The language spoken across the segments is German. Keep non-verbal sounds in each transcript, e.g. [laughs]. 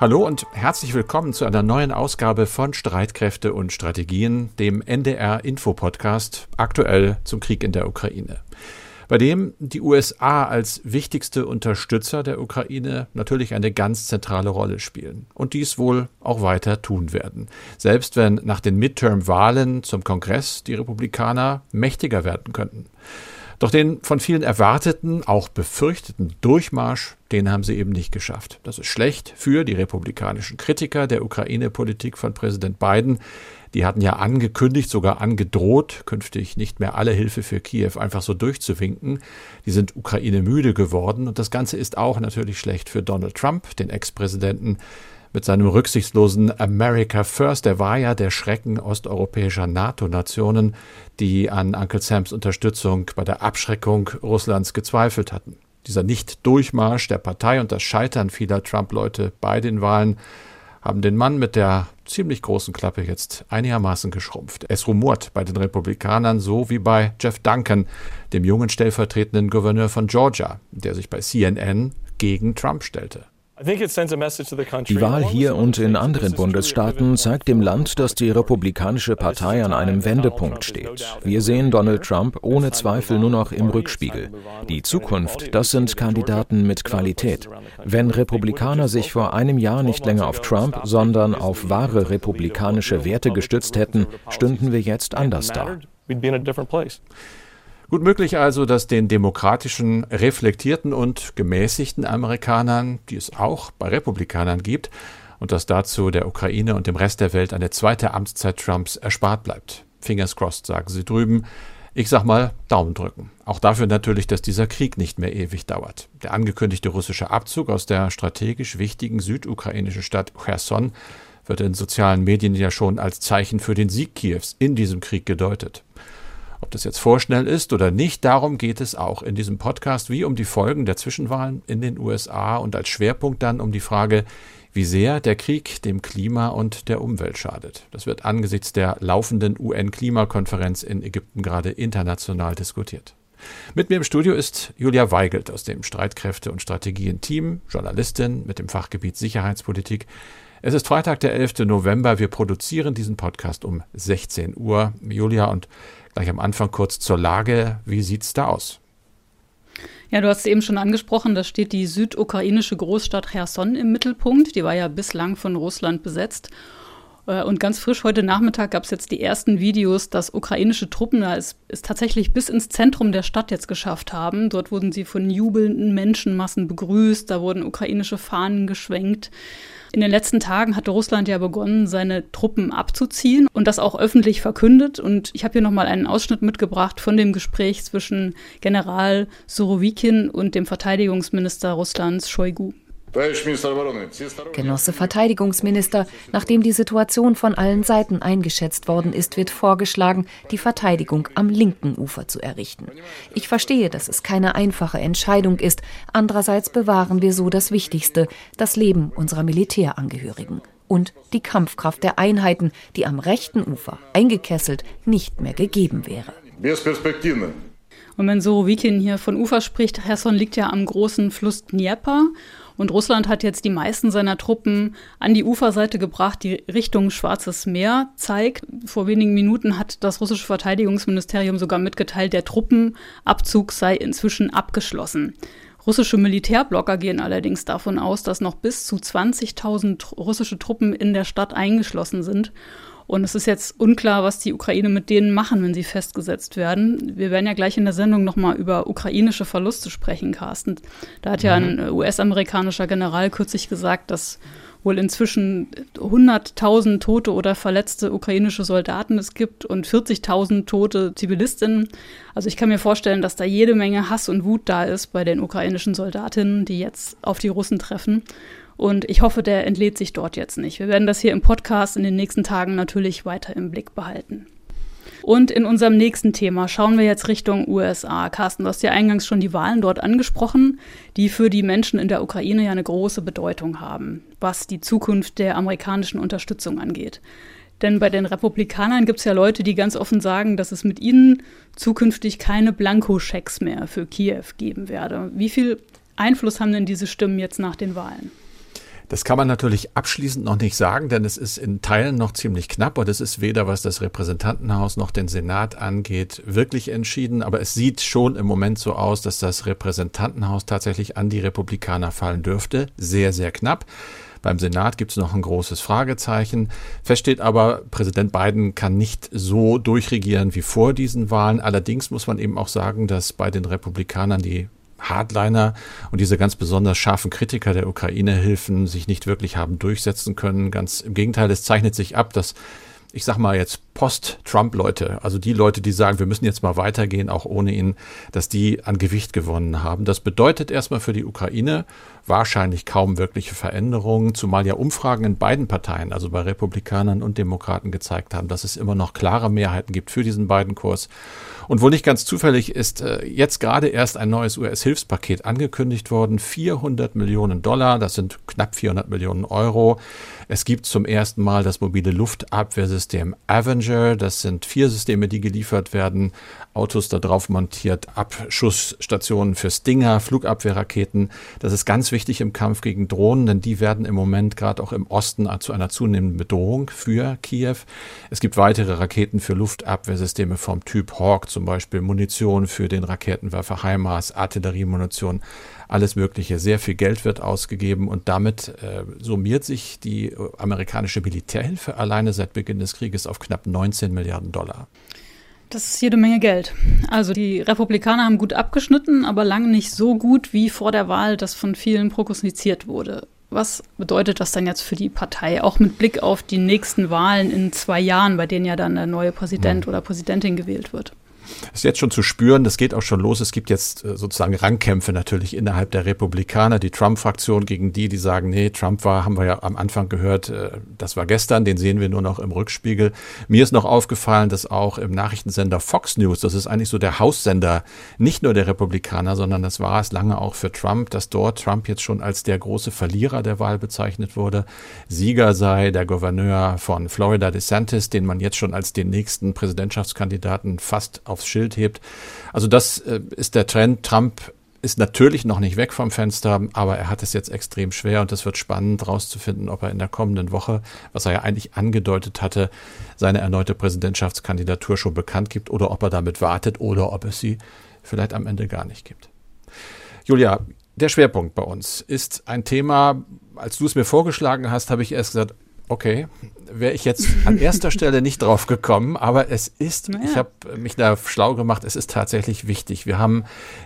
Hallo und herzlich willkommen zu einer neuen Ausgabe von Streitkräfte und Strategien, dem NDR Info Podcast, aktuell zum Krieg in der Ukraine. Bei dem die USA als wichtigste Unterstützer der Ukraine natürlich eine ganz zentrale Rolle spielen und dies wohl auch weiter tun werden. Selbst wenn nach den Midterm-Wahlen zum Kongress die Republikaner mächtiger werden könnten. Doch den von vielen erwarteten, auch befürchteten Durchmarsch, den haben sie eben nicht geschafft. Das ist schlecht für die republikanischen Kritiker der Ukraine-Politik von Präsident Biden. Die hatten ja angekündigt, sogar angedroht, künftig nicht mehr alle Hilfe für Kiew einfach so durchzuwinken. Die sind Ukraine müde geworden und das Ganze ist auch natürlich schlecht für Donald Trump, den Ex-Präsidenten, mit seinem rücksichtslosen America First. Der war ja der Schrecken osteuropäischer NATO-Nationen, die an Uncle Sams Unterstützung bei der Abschreckung Russlands gezweifelt hatten. Dieser Nicht-Durchmarsch der Partei und das Scheitern vieler Trump-Leute bei den Wahlen haben den Mann mit der ziemlich großen Klappe jetzt einigermaßen geschrumpft. Es rumort bei den Republikanern so wie bei Jeff Duncan, dem jungen stellvertretenden Gouverneur von Georgia, der sich bei CNN gegen Trump stellte. Die Wahl hier und in anderen Bundesstaaten zeigt dem Land, dass die Republikanische Partei an einem Wendepunkt steht. Wir sehen Donald Trump ohne Zweifel nur noch im Rückspiegel. Die Zukunft, das sind Kandidaten mit Qualität. Wenn Republikaner sich vor einem Jahr nicht länger auf Trump, sondern auf wahre republikanische Werte gestützt hätten, stünden wir jetzt anders da. Gut möglich also, dass den demokratischen, reflektierten und gemäßigten Amerikanern, die es auch bei Republikanern gibt, und dass dazu der Ukraine und dem Rest der Welt eine zweite Amtszeit Trumps erspart bleibt. Fingers crossed, sagen sie drüben. Ich sag mal Daumen drücken. Auch dafür natürlich, dass dieser Krieg nicht mehr ewig dauert. Der angekündigte russische Abzug aus der strategisch wichtigen südukrainischen Stadt Cherson wird in sozialen Medien ja schon als Zeichen für den Sieg Kiews in diesem Krieg gedeutet. Ob das jetzt vorschnell ist oder nicht, darum geht es auch in diesem Podcast, wie um die Folgen der Zwischenwahlen in den USA und als Schwerpunkt dann um die Frage, wie sehr der Krieg dem Klima und der Umwelt schadet. Das wird angesichts der laufenden UN-Klimakonferenz in Ägypten gerade international diskutiert. Mit mir im Studio ist Julia Weigelt aus dem Streitkräfte- und Strategien-Team, Journalistin mit dem Fachgebiet Sicherheitspolitik. Es ist Freitag, der 11. November. Wir produzieren diesen Podcast um 16 Uhr. Julia, und Gleich am Anfang kurz zur Lage. Wie sieht es da aus? Ja, du hast es eben schon angesprochen, da steht die südukrainische Großstadt Cherson im Mittelpunkt. Die war ja bislang von Russland besetzt. Äh, und ganz frisch heute Nachmittag gab es jetzt die ersten Videos, dass ukrainische Truppen es, es tatsächlich bis ins Zentrum der Stadt jetzt geschafft haben. Dort wurden sie von jubelnden Menschenmassen begrüßt, da wurden ukrainische Fahnen geschwenkt. In den letzten Tagen hatte Russland ja begonnen, seine Truppen abzuziehen und das auch öffentlich verkündet. Und ich habe hier nochmal einen Ausschnitt mitgebracht von dem Gespräch zwischen General Surovikin und dem Verteidigungsminister Russlands Shoigu. Genosse Verteidigungsminister, nachdem die Situation von allen Seiten eingeschätzt worden ist, wird vorgeschlagen, die Verteidigung am linken Ufer zu errichten. Ich verstehe, dass es keine einfache Entscheidung ist. Andererseits bewahren wir so das Wichtigste, das Leben unserer Militärangehörigen und die Kampfkraft der Einheiten, die am rechten Ufer eingekesselt nicht mehr gegeben wäre. Und wenn Sorowikin hier von Ufer spricht, Herson liegt ja am großen Fluss Dnieper und Russland hat jetzt die meisten seiner Truppen an die Uferseite gebracht, die Richtung Schwarzes Meer zeigt. Vor wenigen Minuten hat das russische Verteidigungsministerium sogar mitgeteilt, der Truppenabzug sei inzwischen abgeschlossen. Russische Militärblogger gehen allerdings davon aus, dass noch bis zu 20.000 russische Truppen in der Stadt eingeschlossen sind. Und es ist jetzt unklar, was die Ukraine mit denen machen, wenn sie festgesetzt werden. Wir werden ja gleich in der Sendung nochmal über ukrainische Verluste sprechen, Carsten. Da hat ja ein mhm. US-amerikanischer General kürzlich gesagt, dass wohl inzwischen 100.000 tote oder verletzte ukrainische Soldaten es gibt und 40.000 tote Zivilistinnen. Also ich kann mir vorstellen, dass da jede Menge Hass und Wut da ist bei den ukrainischen Soldatinnen, die jetzt auf die Russen treffen. Und ich hoffe, der entlädt sich dort jetzt nicht. Wir werden das hier im Podcast in den nächsten Tagen natürlich weiter im Blick behalten. Und in unserem nächsten Thema schauen wir jetzt Richtung USA. Carsten, du hast ja eingangs schon die Wahlen dort angesprochen, die für die Menschen in der Ukraine ja eine große Bedeutung haben, was die Zukunft der amerikanischen Unterstützung angeht. Denn bei den Republikanern gibt es ja Leute, die ganz offen sagen, dass es mit ihnen zukünftig keine Blankoschecks mehr für Kiew geben werde. Wie viel Einfluss haben denn diese Stimmen jetzt nach den Wahlen? Das kann man natürlich abschließend noch nicht sagen, denn es ist in Teilen noch ziemlich knapp und es ist weder was das Repräsentantenhaus noch den Senat angeht wirklich entschieden. Aber es sieht schon im Moment so aus, dass das Repräsentantenhaus tatsächlich an die Republikaner fallen dürfte. Sehr, sehr knapp. Beim Senat gibt es noch ein großes Fragezeichen. Fest steht aber, Präsident Biden kann nicht so durchregieren wie vor diesen Wahlen. Allerdings muss man eben auch sagen, dass bei den Republikanern die Hardliner und diese ganz besonders scharfen Kritiker der Ukraine-Hilfen sich nicht wirklich haben durchsetzen können. Ganz im Gegenteil, es zeichnet sich ab, dass ich sag mal jetzt Post-Trump-Leute, also die Leute, die sagen, wir müssen jetzt mal weitergehen, auch ohne ihn, dass die an Gewicht gewonnen haben. Das bedeutet erstmal für die Ukraine wahrscheinlich kaum wirkliche Veränderungen, zumal ja Umfragen in beiden Parteien, also bei Republikanern und Demokraten, gezeigt haben, dass es immer noch klare Mehrheiten gibt für diesen beiden Kurs. Und wo nicht ganz zufällig ist äh, jetzt gerade erst ein neues US-Hilfspaket angekündigt worden. 400 Millionen Dollar, das sind knapp 400 Millionen Euro. Es gibt zum ersten Mal das mobile Luftabwehrsystem Avenger. Das sind vier Systeme, die geliefert werden. Autos da drauf montiert, Abschussstationen für Stinger, Flugabwehrraketen. Das ist ganz wichtig im Kampf gegen Drohnen, denn die werden im Moment gerade auch im Osten zu einer zunehmenden Bedrohung für Kiew. Es gibt weitere Raketen für Luftabwehrsysteme vom Typ Hawk, zum Beispiel Munition für den Raketenwerfer HIMARS, Artilleriemunition, alles Mögliche. Sehr viel Geld wird ausgegeben und damit äh, summiert sich die amerikanische Militärhilfe alleine seit Beginn des Krieges auf knapp 19 Milliarden Dollar. Das ist jede Menge Geld. Also die Republikaner haben gut abgeschnitten, aber lange nicht so gut, wie vor der Wahl das von vielen prognostiziert wurde. Was bedeutet das dann jetzt für die Partei, auch mit Blick auf die nächsten Wahlen in zwei Jahren, bei denen ja dann der neue Präsident hm. oder Präsidentin gewählt wird? Ist jetzt schon zu spüren, das geht auch schon los. Es gibt jetzt äh, sozusagen Rangkämpfe natürlich innerhalb der Republikaner, die Trump-Fraktion gegen die, die sagen, nee, Trump war, haben wir ja am Anfang gehört, äh, das war gestern, den sehen wir nur noch im Rückspiegel. Mir ist noch aufgefallen, dass auch im Nachrichtensender Fox News, das ist eigentlich so der Haussender, nicht nur der Republikaner, sondern das war es lange auch für Trump, dass dort Trump jetzt schon als der große Verlierer der Wahl bezeichnet wurde. Sieger sei der Gouverneur von Florida DeSantis, den man jetzt schon als den nächsten Präsidentschaftskandidaten fast aufs Schild hebt. Also das äh, ist der Trend. Trump ist natürlich noch nicht weg vom Fenster, aber er hat es jetzt extrem schwer und es wird spannend herauszufinden, ob er in der kommenden Woche, was er ja eigentlich angedeutet hatte, seine erneute Präsidentschaftskandidatur schon bekannt gibt oder ob er damit wartet oder ob es sie vielleicht am Ende gar nicht gibt. Julia, der Schwerpunkt bei uns ist ein Thema, als du es mir vorgeschlagen hast, habe ich erst gesagt, Okay, wäre ich jetzt an [laughs] erster Stelle nicht drauf gekommen, aber es ist, naja. ich habe mich da schlau gemacht, es ist tatsächlich wichtig. Wir haben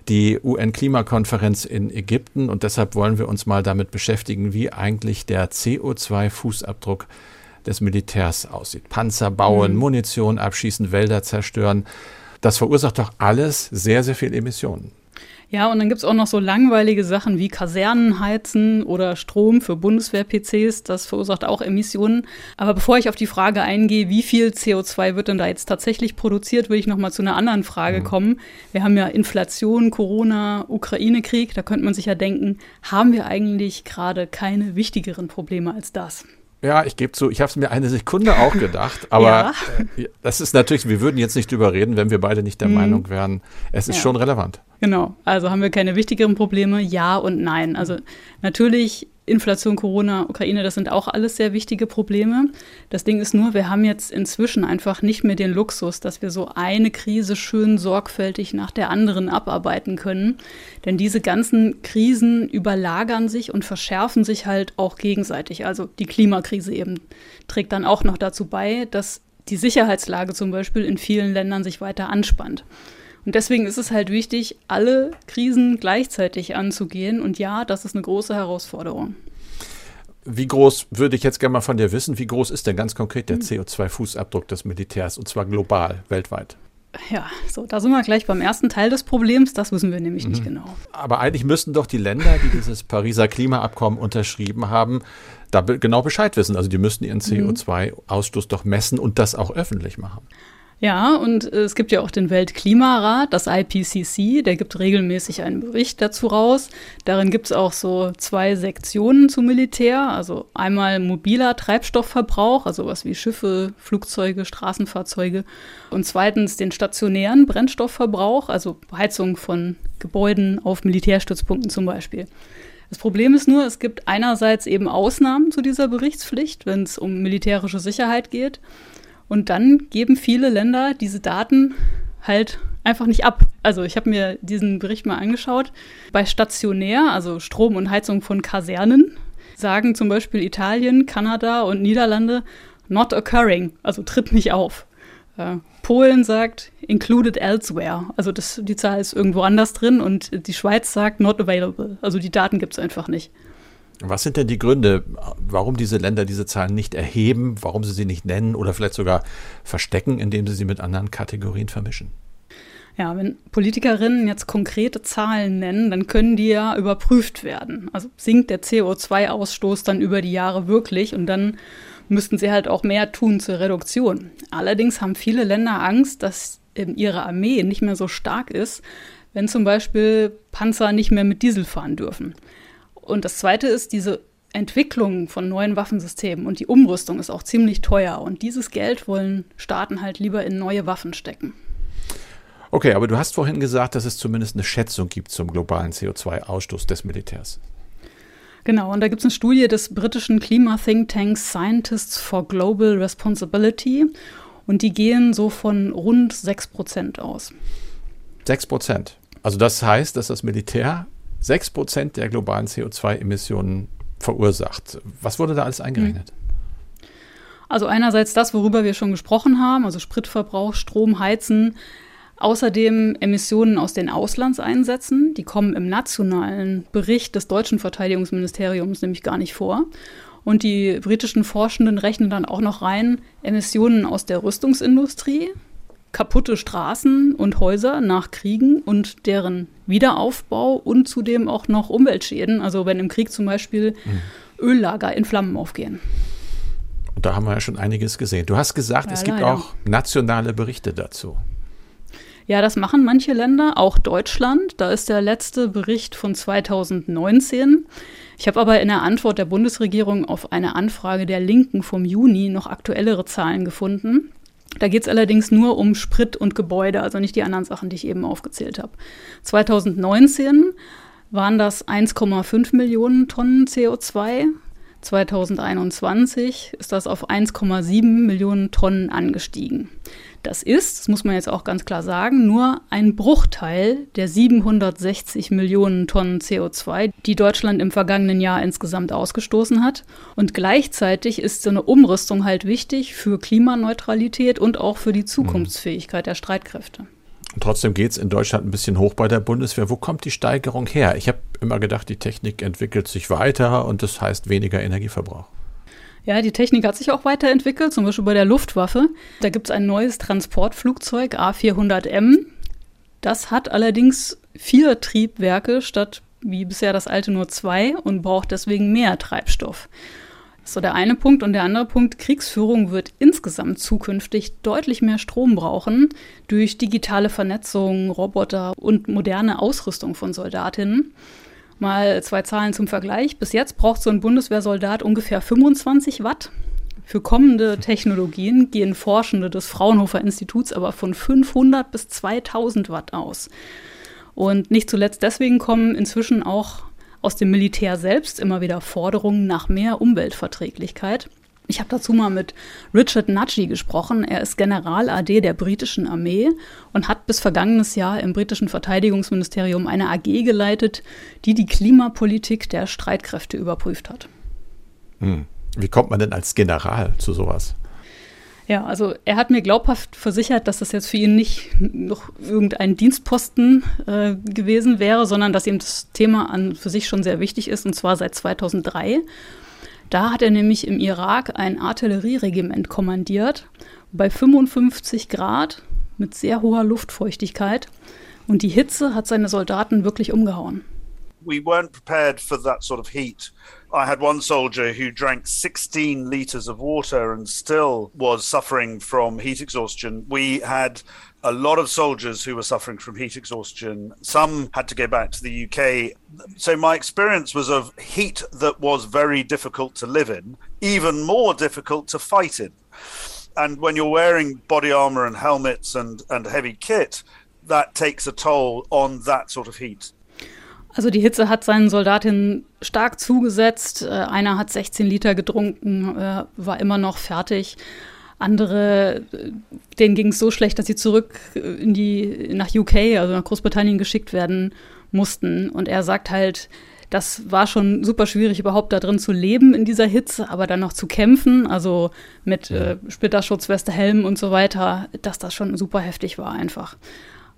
die UN-Klimakonferenz in Ägypten und deshalb wollen wir uns mal damit beschäftigen, wie eigentlich der CO2-Fußabdruck des Militärs aussieht. Panzer bauen, mhm. Munition abschießen, Wälder zerstören. Das verursacht doch alles sehr, sehr viel Emissionen. Ja, und dann gibt es auch noch so langweilige Sachen wie Kasernenheizen oder Strom für Bundeswehr-PCs. Das verursacht auch Emissionen. Aber bevor ich auf die Frage eingehe, wie viel CO2 wird denn da jetzt tatsächlich produziert, will ich noch mal zu einer anderen Frage mhm. kommen. Wir haben ja Inflation, Corona, Ukraine-Krieg. Da könnte man sich ja denken, haben wir eigentlich gerade keine wichtigeren Probleme als das? Ja, ich gebe zu, ich habe es mir eine Sekunde auch gedacht, [laughs] aber ja. äh, das ist natürlich, wir würden jetzt nicht drüber reden, wenn wir beide nicht der mhm. Meinung wären, es ist ja. schon relevant. Genau, also haben wir keine wichtigeren Probleme, ja und nein. Also natürlich Inflation, Corona, Ukraine, das sind auch alles sehr wichtige Probleme. Das Ding ist nur, wir haben jetzt inzwischen einfach nicht mehr den Luxus, dass wir so eine Krise schön sorgfältig nach der anderen abarbeiten können. Denn diese ganzen Krisen überlagern sich und verschärfen sich halt auch gegenseitig. Also die Klimakrise eben trägt dann auch noch dazu bei, dass die Sicherheitslage zum Beispiel in vielen Ländern sich weiter anspannt. Und deswegen ist es halt wichtig, alle Krisen gleichzeitig anzugehen. Und ja, das ist eine große Herausforderung. Wie groß würde ich jetzt gerne mal von dir wissen, wie groß ist denn ganz konkret der hm. CO2-Fußabdruck des Militärs und zwar global, weltweit? Ja, so, da sind wir gleich beim ersten Teil des Problems. Das wissen wir nämlich mhm. nicht genau. Aber eigentlich müssten doch die Länder, die dieses [laughs] Pariser Klimaabkommen unterschrieben haben, da genau Bescheid wissen. Also die müssten ihren mhm. CO2-Ausstoß doch messen und das auch öffentlich machen. Ja, und es gibt ja auch den Weltklimarat, das IPCC, der gibt regelmäßig einen Bericht dazu raus. Darin gibt es auch so zwei Sektionen zum Militär, also einmal mobiler Treibstoffverbrauch, also was wie Schiffe, Flugzeuge, Straßenfahrzeuge und zweitens den stationären Brennstoffverbrauch, also Heizung von Gebäuden auf Militärstützpunkten zum Beispiel. Das Problem ist nur, es gibt einerseits eben Ausnahmen zu dieser Berichtspflicht, wenn es um militärische Sicherheit geht. Und dann geben viele Länder diese Daten halt einfach nicht ab. Also ich habe mir diesen Bericht mal angeschaut. Bei stationär, also Strom und Heizung von Kasernen, sagen zum Beispiel Italien, Kanada und Niederlande not occurring, also tritt nicht auf. Äh, Polen sagt included elsewhere, also das, die Zahl ist irgendwo anders drin und die Schweiz sagt not available, also die Daten gibt es einfach nicht. Was sind denn die Gründe, warum diese Länder diese Zahlen nicht erheben, warum sie sie nicht nennen oder vielleicht sogar verstecken, indem sie sie mit anderen Kategorien vermischen? Ja, wenn Politikerinnen jetzt konkrete Zahlen nennen, dann können die ja überprüft werden. Also sinkt der CO2-Ausstoß dann über die Jahre wirklich und dann müssten sie halt auch mehr tun zur Reduktion. Allerdings haben viele Länder Angst, dass ihre Armee nicht mehr so stark ist, wenn zum Beispiel Panzer nicht mehr mit Diesel fahren dürfen. Und das Zweite ist, diese Entwicklung von neuen Waffensystemen und die Umrüstung ist auch ziemlich teuer. Und dieses Geld wollen Staaten halt lieber in neue Waffen stecken. Okay, aber du hast vorhin gesagt, dass es zumindest eine Schätzung gibt zum globalen CO2-Ausstoß des Militärs. Genau, und da gibt es eine Studie des britischen Klima-Thinktanks Scientists for Global Responsibility und die gehen so von rund 6 Prozent aus. 6 Prozent. Also das heißt, dass das Militär 6 Prozent der globalen CO2-Emissionen verursacht. Was wurde da alles eingerechnet? Also einerseits das, worüber wir schon gesprochen haben, also Spritverbrauch, Strom, Heizen. Außerdem Emissionen aus den Auslandseinsätzen, die kommen im nationalen Bericht des deutschen Verteidigungsministeriums nämlich gar nicht vor. Und die britischen Forschenden rechnen dann auch noch rein Emissionen aus der Rüstungsindustrie, kaputte Straßen und Häuser nach Kriegen und deren Wiederaufbau und zudem auch noch Umweltschäden. Also wenn im Krieg zum Beispiel mhm. Öllager in Flammen aufgehen. Und da haben wir ja schon einiges gesehen. Du hast gesagt, ja, es gibt leider. auch nationale Berichte dazu. Ja, das machen manche Länder, auch Deutschland. Da ist der letzte Bericht von 2019. Ich habe aber in der Antwort der Bundesregierung auf eine Anfrage der Linken vom Juni noch aktuellere Zahlen gefunden. Da geht es allerdings nur um Sprit und Gebäude, also nicht die anderen Sachen, die ich eben aufgezählt habe. 2019 waren das 1,5 Millionen Tonnen CO2. 2021 ist das auf 1,7 Millionen Tonnen angestiegen. Das ist, das muss man jetzt auch ganz klar sagen, nur ein Bruchteil der 760 Millionen Tonnen CO2, die Deutschland im vergangenen Jahr insgesamt ausgestoßen hat. Und gleichzeitig ist so eine Umrüstung halt wichtig für Klimaneutralität und auch für die Zukunftsfähigkeit der Streitkräfte. Trotzdem geht es in Deutschland ein bisschen hoch bei der Bundeswehr. Wo kommt die Steigerung her? Ich habe immer gedacht, die Technik entwickelt sich weiter und das heißt weniger Energieverbrauch. Ja, die Technik hat sich auch weiterentwickelt, zum Beispiel bei der Luftwaffe. Da gibt es ein neues Transportflugzeug, A400M. Das hat allerdings vier Triebwerke statt wie bisher das alte nur zwei und braucht deswegen mehr Treibstoff. So der eine Punkt. Und der andere Punkt, Kriegsführung wird insgesamt zukünftig deutlich mehr Strom brauchen durch digitale Vernetzung, Roboter und moderne Ausrüstung von Soldatinnen. Mal zwei Zahlen zum Vergleich. Bis jetzt braucht so ein Bundeswehrsoldat ungefähr 25 Watt. Für kommende Technologien gehen Forschende des Fraunhofer Instituts aber von 500 bis 2000 Watt aus. Und nicht zuletzt deswegen kommen inzwischen auch aus dem Militär selbst immer wieder Forderungen nach mehr Umweltverträglichkeit. Ich habe dazu mal mit Richard Nudgy gesprochen. Er ist General AD der britischen Armee und hat bis vergangenes Jahr im britischen Verteidigungsministerium eine AG geleitet, die die Klimapolitik der Streitkräfte überprüft hat. Hm. Wie kommt man denn als General zu sowas? Ja, also er hat mir glaubhaft versichert, dass das jetzt für ihn nicht noch irgendein Dienstposten äh, gewesen wäre, sondern dass ihm das Thema an für sich schon sehr wichtig ist, und zwar seit 2003. Da hat er nämlich im Irak ein Artillerieregiment kommandiert bei 55 Grad mit sehr hoher Luftfeuchtigkeit. Und die Hitze hat seine Soldaten wirklich umgehauen. We weren't prepared for that sort of heat I had one soldier who drank 16 liters of water and still was suffering from heat exhaustion. We had a lot of soldiers who were suffering from heat exhaustion. Some had to go back to the UK. So my experience was of heat that was very difficult to live in, even more difficult to fight in. And when you're wearing body armor and helmets and, and heavy kit, that takes a toll on that sort of heat. Also die Hitze hat seinen Soldatinnen stark zugesetzt. Äh, einer hat 16 Liter getrunken, äh, war immer noch fertig. Andere, äh, denen ging es so schlecht, dass sie zurück in die, nach UK, also nach Großbritannien geschickt werden mussten. Und er sagt halt, das war schon super schwierig, überhaupt da drin zu leben in dieser Hitze, aber dann noch zu kämpfen, also mit ja. äh, Splitterschutzweste, Helm und so weiter, dass das schon super heftig war einfach.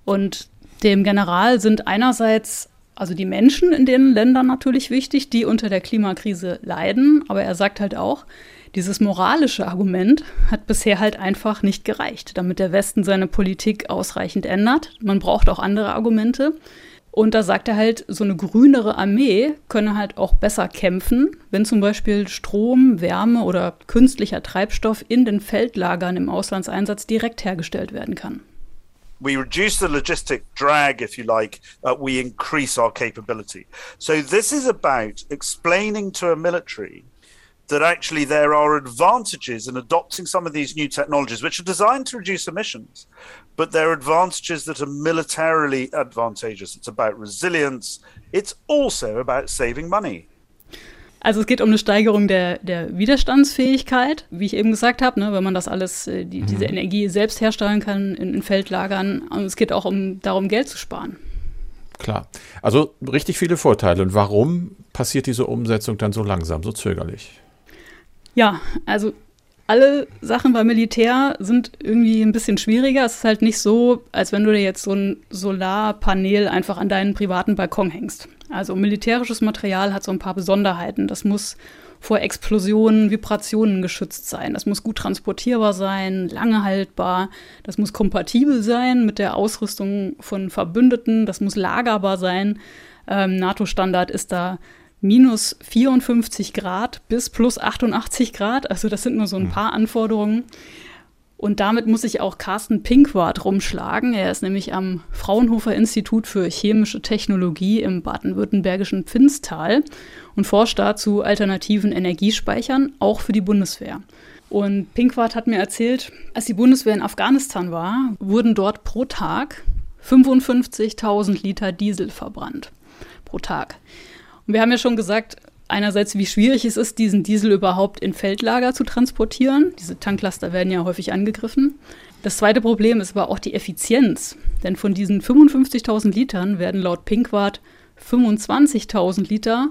Und dem General sind einerseits also die Menschen in den Ländern natürlich wichtig, die unter der Klimakrise leiden. Aber er sagt halt auch, dieses moralische Argument hat bisher halt einfach nicht gereicht, damit der Westen seine Politik ausreichend ändert. Man braucht auch andere Argumente. Und da sagt er halt, so eine grünere Armee könne halt auch besser kämpfen, wenn zum Beispiel Strom, Wärme oder künstlicher Treibstoff in den Feldlagern im Auslandseinsatz direkt hergestellt werden kann. We reduce the logistic drag, if you like, uh, we increase our capability. So this is about explaining to a military that actually there are advantages in adopting some of these new technologies, which are designed to reduce emissions, but there are advantages that are militarily advantageous. It's about resilience. It's also about saving money. Also es geht um eine Steigerung der, der Widerstandsfähigkeit, wie ich eben gesagt habe, ne, wenn man das alles, äh, die, mhm. diese Energie selbst herstellen kann in, in Feldlagern. Und es geht auch um darum, Geld zu sparen. Klar. Also richtig viele Vorteile. Und warum passiert diese Umsetzung dann so langsam, so zögerlich? Ja, also alle Sachen beim Militär sind irgendwie ein bisschen schwieriger. Es ist halt nicht so, als wenn du dir jetzt so ein Solarpanel einfach an deinen privaten Balkon hängst. Also militärisches Material hat so ein paar Besonderheiten. Das muss vor Explosionen, Vibrationen geschützt sein. Das muss gut transportierbar sein, lange haltbar. Das muss kompatibel sein mit der Ausrüstung von Verbündeten. Das muss lagerbar sein. Ähm, NATO-Standard ist da minus 54 Grad bis plus 88 Grad. Also das sind nur so ein hm. paar Anforderungen. Und damit muss sich auch Carsten Pinkwart rumschlagen. Er ist nämlich am Fraunhofer Institut für chemische Technologie im baden-württembergischen Pfinstal und forscht da zu alternativen Energiespeichern, auch für die Bundeswehr. Und Pinkwart hat mir erzählt, als die Bundeswehr in Afghanistan war, wurden dort pro Tag 55.000 Liter Diesel verbrannt. Pro Tag. Und wir haben ja schon gesagt, einerseits, wie schwierig es ist, diesen Diesel überhaupt in Feldlager zu transportieren. Diese Tanklaster werden ja häufig angegriffen. Das zweite Problem ist aber auch die Effizienz. Denn von diesen 55.000 Litern werden laut Pinkwart 25.000 Liter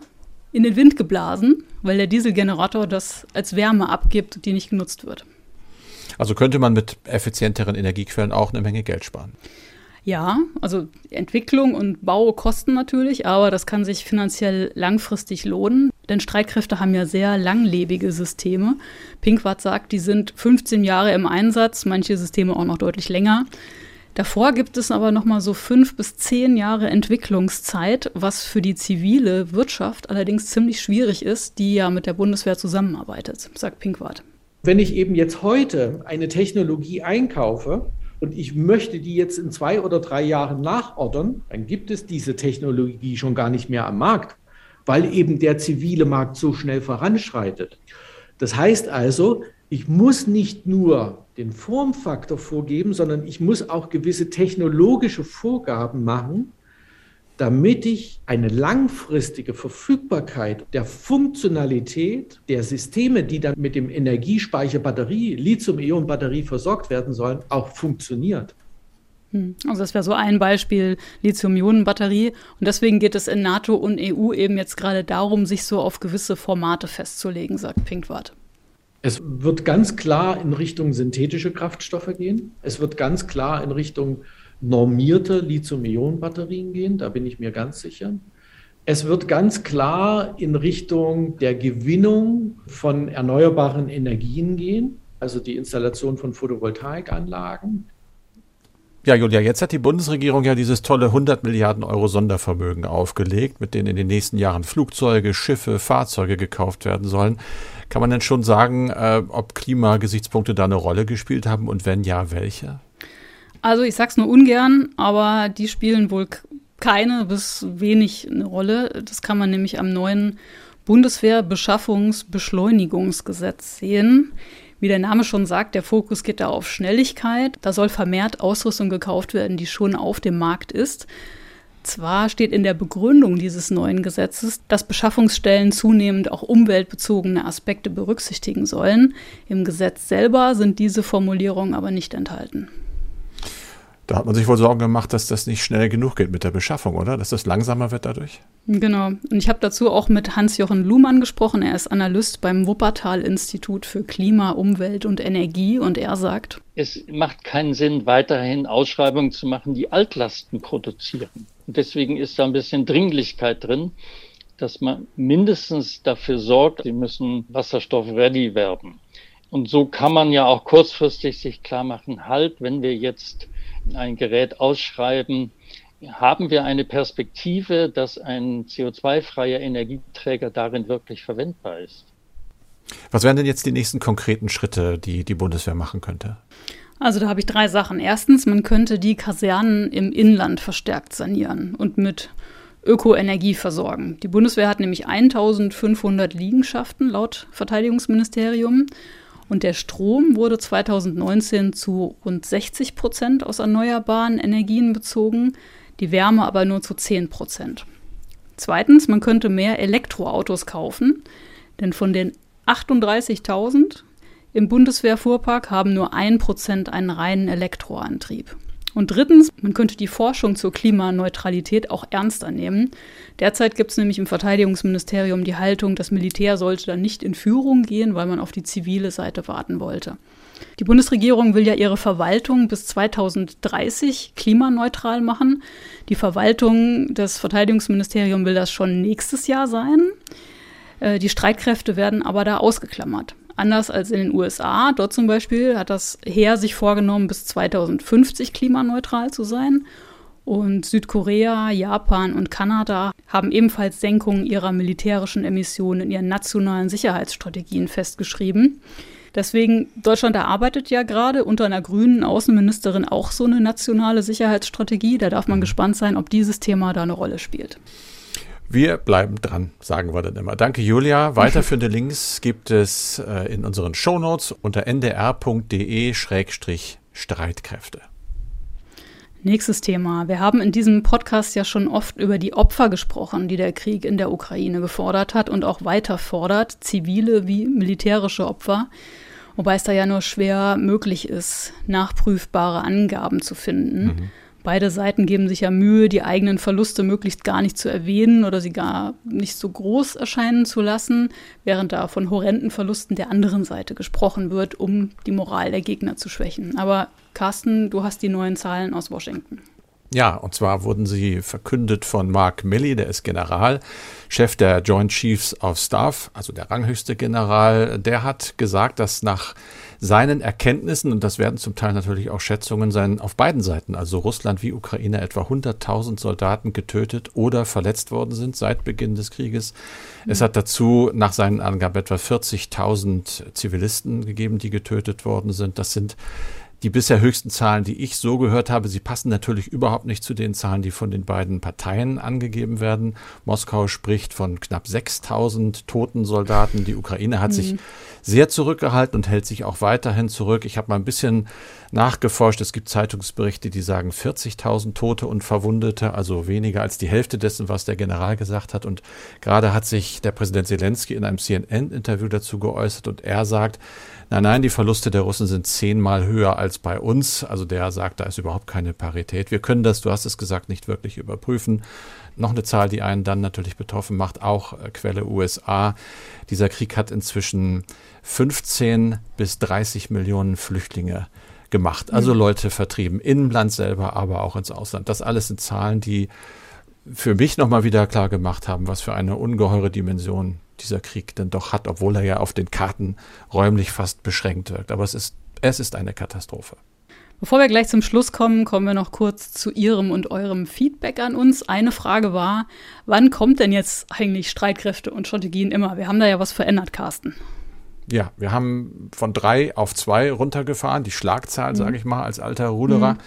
in den Wind geblasen, weil der Dieselgenerator das als Wärme abgibt, die nicht genutzt wird. Also könnte man mit effizienteren Energiequellen auch eine Menge Geld sparen. Ja, also Entwicklung und Bau kosten natürlich, aber das kann sich finanziell langfristig lohnen, denn Streitkräfte haben ja sehr langlebige Systeme. Pinkwart sagt, die sind 15 Jahre im Einsatz, manche Systeme auch noch deutlich länger. Davor gibt es aber noch mal so fünf bis zehn Jahre Entwicklungszeit, was für die zivile Wirtschaft allerdings ziemlich schwierig ist, die ja mit der Bundeswehr zusammenarbeitet, sagt Pinkwart. Wenn ich eben jetzt heute eine Technologie einkaufe, und ich möchte die jetzt in zwei oder drei Jahren nachordern, dann gibt es diese Technologie schon gar nicht mehr am Markt, weil eben der zivile Markt so schnell voranschreitet. Das heißt also, ich muss nicht nur den Formfaktor vorgeben, sondern ich muss auch gewisse technologische Vorgaben machen, damit ich eine langfristige Verfügbarkeit der Funktionalität der Systeme, die dann mit dem Energiespeicher Batterie, Lithium-Ionen-Batterie versorgt werden sollen, auch funktioniert. Hm. Also das wäre so ein Beispiel Lithium-Ionen-Batterie. Und deswegen geht es in NATO und EU eben jetzt gerade darum, sich so auf gewisse Formate festzulegen, sagt Pinkwart. Es wird ganz klar in Richtung synthetische Kraftstoffe gehen. Es wird ganz klar in Richtung normierte Lithium-Ionen-Batterien gehen, da bin ich mir ganz sicher. Es wird ganz klar in Richtung der Gewinnung von erneuerbaren Energien gehen, also die Installation von Photovoltaikanlagen. Ja, Julia, jetzt hat die Bundesregierung ja dieses tolle 100 Milliarden Euro Sondervermögen aufgelegt, mit denen in den nächsten Jahren Flugzeuge, Schiffe, Fahrzeuge gekauft werden sollen. Kann man denn schon sagen, äh, ob Klimagesichtspunkte da eine Rolle gespielt haben und wenn ja, welche? Also ich sag's nur ungern, aber die spielen wohl keine bis wenig eine Rolle. Das kann man nämlich am neuen Bundeswehr-Beschaffungs-Beschleunigungsgesetz sehen. Wie der Name schon sagt, der Fokus geht da auf Schnelligkeit. Da soll vermehrt Ausrüstung gekauft werden, die schon auf dem Markt ist. Zwar steht in der Begründung dieses neuen Gesetzes, dass Beschaffungsstellen zunehmend auch umweltbezogene Aspekte berücksichtigen sollen. Im Gesetz selber sind diese Formulierungen aber nicht enthalten. Da hat man sich wohl Sorgen gemacht, dass das nicht schnell genug geht mit der Beschaffung, oder? Dass das langsamer wird dadurch? Genau. Und ich habe dazu auch mit Hans-Jochen Luhmann gesprochen. Er ist Analyst beim Wuppertal-Institut für Klima, Umwelt und Energie und er sagt, es macht keinen Sinn, weiterhin Ausschreibungen zu machen, die Altlasten produzieren. Und deswegen ist da ein bisschen Dringlichkeit drin, dass man mindestens dafür sorgt, sie müssen wasserstoff-ready werden. Und so kann man ja auch kurzfristig sich klar machen, halt, wenn wir jetzt ein Gerät ausschreiben, haben wir eine Perspektive, dass ein CO2-freier Energieträger darin wirklich verwendbar ist. Was wären denn jetzt die nächsten konkreten Schritte, die die Bundeswehr machen könnte? Also da habe ich drei Sachen. Erstens, man könnte die Kasernen im Inland verstärkt sanieren und mit Ökoenergie versorgen. Die Bundeswehr hat nämlich 1500 Liegenschaften laut Verteidigungsministerium und der Strom wurde 2019 zu rund 60 Prozent aus erneuerbaren Energien bezogen, die Wärme aber nur zu 10 Prozent. Zweitens, man könnte mehr Elektroautos kaufen, denn von den 38.000 im Bundeswehrfuhrpark haben nur 1% einen reinen Elektroantrieb. Und drittens, man könnte die Forschung zur Klimaneutralität auch ernster nehmen. Derzeit gibt es nämlich im Verteidigungsministerium die Haltung, das Militär sollte dann nicht in Führung gehen, weil man auf die zivile Seite warten wollte. Die Bundesregierung will ja ihre Verwaltung bis 2030 klimaneutral machen. Die Verwaltung des Verteidigungsministeriums will das schon nächstes Jahr sein. Äh, die Streitkräfte werden aber da ausgeklammert. Anders als in den USA. Dort zum Beispiel hat das Heer sich vorgenommen, bis 2050 klimaneutral zu sein. Und Südkorea, Japan und Kanada haben ebenfalls Senkungen ihrer militärischen Emissionen in ihren nationalen Sicherheitsstrategien festgeschrieben. Deswegen, Deutschland erarbeitet ja gerade unter einer grünen Außenministerin auch so eine nationale Sicherheitsstrategie. Da darf man gespannt sein, ob dieses Thema da eine Rolle spielt. Wir bleiben dran, sagen wir dann immer. Danke, Julia. Weiterführende Links gibt es äh, in unseren Shownotes unter ndr.de-streitkräfte. Nächstes Thema. Wir haben in diesem Podcast ja schon oft über die Opfer gesprochen, die der Krieg in der Ukraine gefordert hat und auch weiter fordert, zivile wie militärische Opfer. Wobei es da ja nur schwer möglich ist, nachprüfbare Angaben zu finden. Mhm. Beide Seiten geben sich ja Mühe, die eigenen Verluste möglichst gar nicht zu erwähnen oder sie gar nicht so groß erscheinen zu lassen, während da von horrenden Verlusten der anderen Seite gesprochen wird, um die Moral der Gegner zu schwächen. Aber Carsten, du hast die neuen Zahlen aus Washington. Ja, und zwar wurden sie verkündet von Mark Milley, der ist General, Chef der Joint Chiefs of Staff, also der ranghöchste General. Der hat gesagt, dass nach seinen Erkenntnissen, und das werden zum Teil natürlich auch Schätzungen sein, auf beiden Seiten, also Russland wie Ukraine, etwa 100.000 Soldaten getötet oder verletzt worden sind seit Beginn des Krieges. Mhm. Es hat dazu nach seinen Angaben etwa 40.000 Zivilisten gegeben, die getötet worden sind. Das sind die bisher höchsten Zahlen, die ich so gehört habe, sie passen natürlich überhaupt nicht zu den Zahlen, die von den beiden Parteien angegeben werden. Moskau spricht von knapp 6000 toten Soldaten. Die Ukraine hat mhm. sich sehr zurückgehalten und hält sich auch weiterhin zurück. Ich habe mal ein bisschen nachgeforscht. Es gibt Zeitungsberichte, die sagen 40.000 Tote und Verwundete, also weniger als die Hälfte dessen, was der General gesagt hat. Und gerade hat sich der Präsident Zelensky in einem CNN-Interview dazu geäußert und er sagt, Nein, nein, die Verluste der Russen sind zehnmal höher als bei uns. Also der sagt, da ist überhaupt keine Parität. Wir können das, du hast es gesagt, nicht wirklich überprüfen. Noch eine Zahl, die einen dann natürlich betroffen macht, auch äh, Quelle USA. Dieser Krieg hat inzwischen 15 bis 30 Millionen Flüchtlinge gemacht. Also mhm. Leute vertrieben, im Land selber, aber auch ins Ausland. Das alles sind Zahlen, die für mich nochmal wieder klar gemacht haben, was für eine ungeheure Dimension dieser Krieg denn doch hat, obwohl er ja auf den Karten räumlich fast beschränkt wirkt. Aber es ist, es ist eine Katastrophe. Bevor wir gleich zum Schluss kommen, kommen wir noch kurz zu Ihrem und eurem Feedback an uns. Eine Frage war, wann kommt denn jetzt eigentlich Streitkräfte und Strategien immer? Wir haben da ja was verändert, Carsten. Ja, wir haben von drei auf zwei runtergefahren, die Schlagzahl, mhm. sage ich mal, als alter Ruderer. Mhm.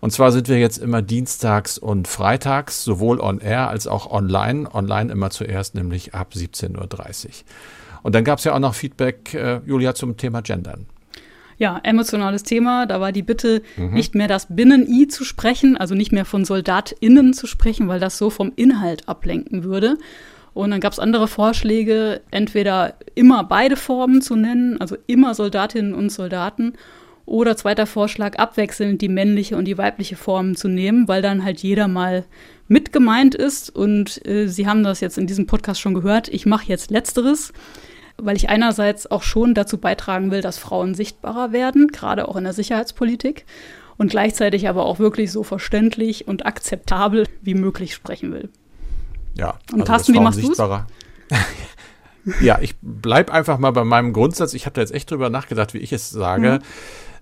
Und zwar sind wir jetzt immer dienstags und freitags, sowohl on air als auch online. Online immer zuerst, nämlich ab 17.30 Uhr. Und dann gab es ja auch noch Feedback, äh, Julia, zum Thema Gendern. Ja, emotionales Thema. Da war die Bitte, mhm. nicht mehr das Binnen-I zu sprechen, also nicht mehr von SoldatInnen zu sprechen, weil das so vom Inhalt ablenken würde. Und dann gab es andere Vorschläge, entweder immer beide Formen zu nennen, also immer Soldatinnen und Soldaten, oder zweiter Vorschlag, abwechselnd die männliche und die weibliche Form zu nehmen, weil dann halt jeder mal mit gemeint ist. Und äh, Sie haben das jetzt in diesem Podcast schon gehört. Ich mache jetzt letzteres, weil ich einerseits auch schon dazu beitragen will, dass Frauen sichtbarer werden, gerade auch in der Sicherheitspolitik. Und gleichzeitig aber auch wirklich so verständlich und akzeptabel wie möglich sprechen will. Ja, und also Carsten, wie machst du [laughs] Ja, ich bleibe einfach mal bei meinem Grundsatz. Ich habe da jetzt echt drüber nachgedacht, wie ich es sage. Mhm.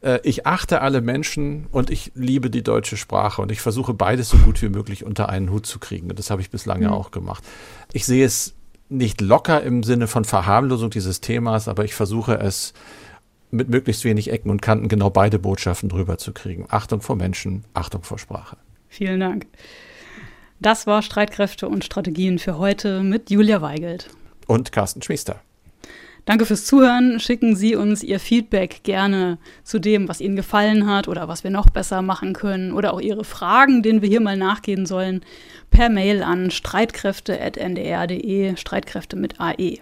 Äh, ich achte alle Menschen und ich liebe die deutsche Sprache und ich versuche beides so gut wie möglich unter einen Hut zu kriegen. Und das habe ich bislang mhm. ja auch gemacht. Ich sehe es nicht locker im Sinne von Verharmlosung dieses Themas, aber ich versuche es mit möglichst wenig Ecken und Kanten genau beide Botschaften drüber zu kriegen. Achtung vor Menschen, Achtung vor Sprache. Vielen Dank. Das war Streitkräfte und Strategien für heute mit Julia Weigelt. Und Carsten Schmiester. Danke fürs Zuhören. Schicken Sie uns Ihr Feedback gerne zu dem, was Ihnen gefallen hat oder was wir noch besser machen können oder auch Ihre Fragen, denen wir hier mal nachgehen sollen, per Mail an streitkräfte.ndr.de, Streitkräfte mit AE.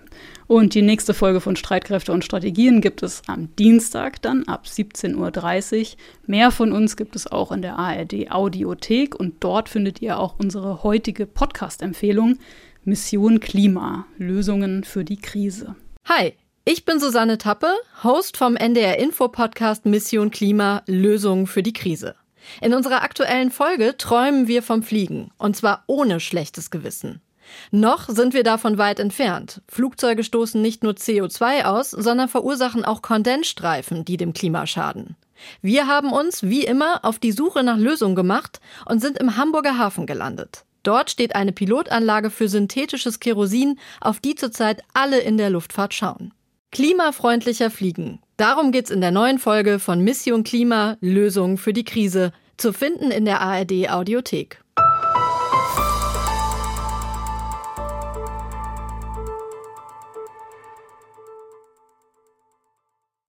Und die nächste Folge von Streitkräfte und Strategien gibt es am Dienstag dann ab 17.30 Uhr. Mehr von uns gibt es auch in der ARD Audiothek und dort findet ihr auch unsere heutige Podcast-Empfehlung Mission Klima, Lösungen für die Krise. Hi, ich bin Susanne Tappe, Host vom NDR Info Podcast Mission Klima Lösungen für die Krise. In unserer aktuellen Folge träumen wir vom Fliegen und zwar ohne schlechtes Gewissen. Noch sind wir davon weit entfernt. Flugzeuge stoßen nicht nur CO2 aus, sondern verursachen auch Kondensstreifen, die dem Klima schaden. Wir haben uns, wie immer, auf die Suche nach Lösungen gemacht und sind im Hamburger Hafen gelandet. Dort steht eine Pilotanlage für synthetisches Kerosin, auf die zurzeit alle in der Luftfahrt schauen. Klimafreundlicher Fliegen. Darum geht's in der neuen Folge von Mission Klima Lösungen für die Krise, zu finden in der ARD Audiothek.